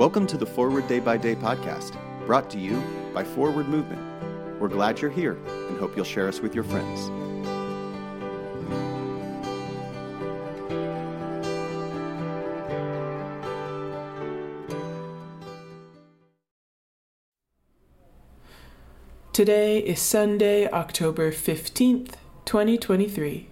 Welcome to the Forward Day by Day podcast, brought to you by Forward Movement. We're glad you're here and hope you'll share us with your friends. Today is Sunday, October 15th, 2023.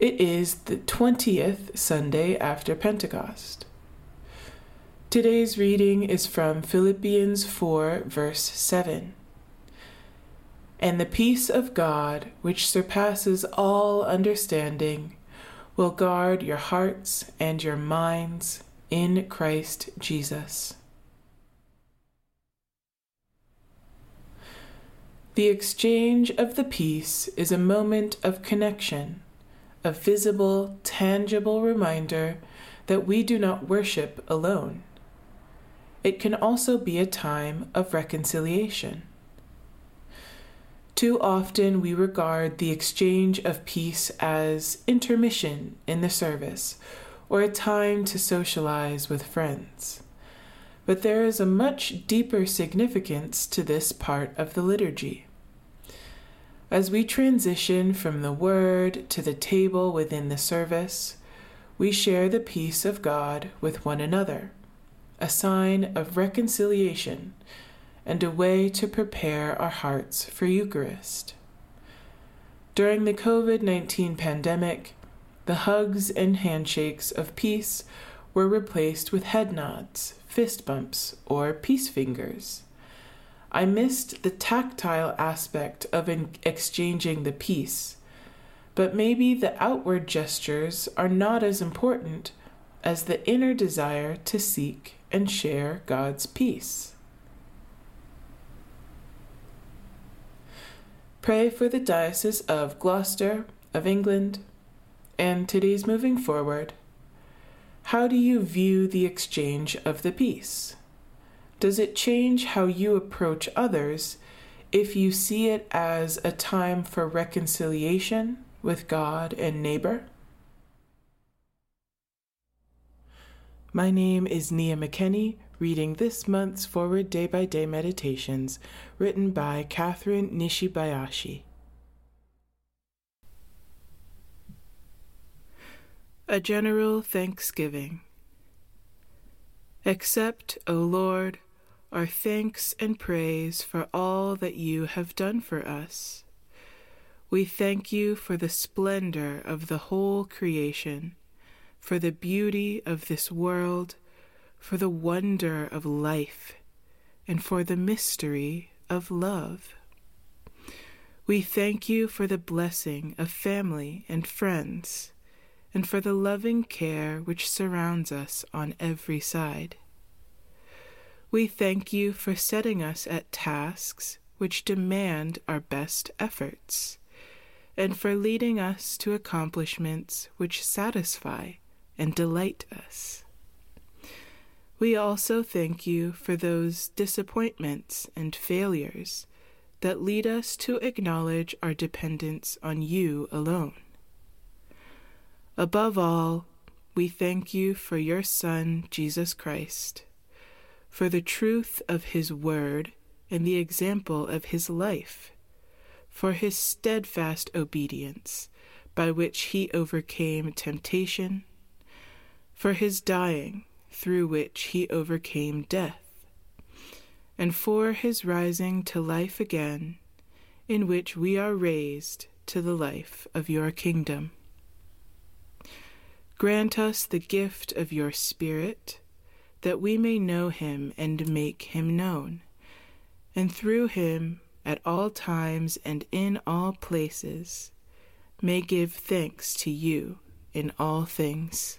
It is the 20th Sunday after Pentecost. Today's reading is from Philippians 4, verse 7. And the peace of God, which surpasses all understanding, will guard your hearts and your minds in Christ Jesus. The exchange of the peace is a moment of connection, a visible, tangible reminder that we do not worship alone it can also be a time of reconciliation. Too often we regard the exchange of peace as intermission in the service or a time to socialize with friends. But there is a much deeper significance to this part of the liturgy. As we transition from the Word to the table within the service, we share the peace of God with one another a sign of reconciliation, and a way to prepare our hearts for Eucharist. During the COVID 19 pandemic, the hugs and handshakes of peace were replaced with head nods, fist bumps, or peace fingers. I missed the tactile aspect of exchanging the peace, but maybe the outward gestures are not as important as the inner desire to seek and share God's peace. Pray for the Diocese of Gloucester, of England, and today's moving forward. How do you view the exchange of the peace? Does it change how you approach others if you see it as a time for reconciliation with God and neighbor? My name is Nia McKenney, reading this month's Forward Day by Day Meditations, written by Kathryn Nishibayashi. A General Thanksgiving. Accept, O Lord, our thanks and praise for all that you have done for us. We thank you for the splendor of the whole creation for the beauty of this world, for the wonder of life, and for the mystery of love. We thank you for the blessing of family and friends, and for the loving care which surrounds us on every side. We thank you for setting us at tasks which demand our best efforts, and for leading us to accomplishments which satisfy and delight us. We also thank you for those disappointments and failures that lead us to acknowledge our dependence on you alone. Above all, we thank you for your Son, Jesus Christ, for the truth of his word and the example of his life, for his steadfast obedience by which he overcame temptation for his dying, through which he overcame death, and for his rising to life again, in which we are raised to the life of your kingdom. Grant us the gift of your Spirit, that we may know him and make him known, and through him, at all times and in all places, may give thanks to you in all things.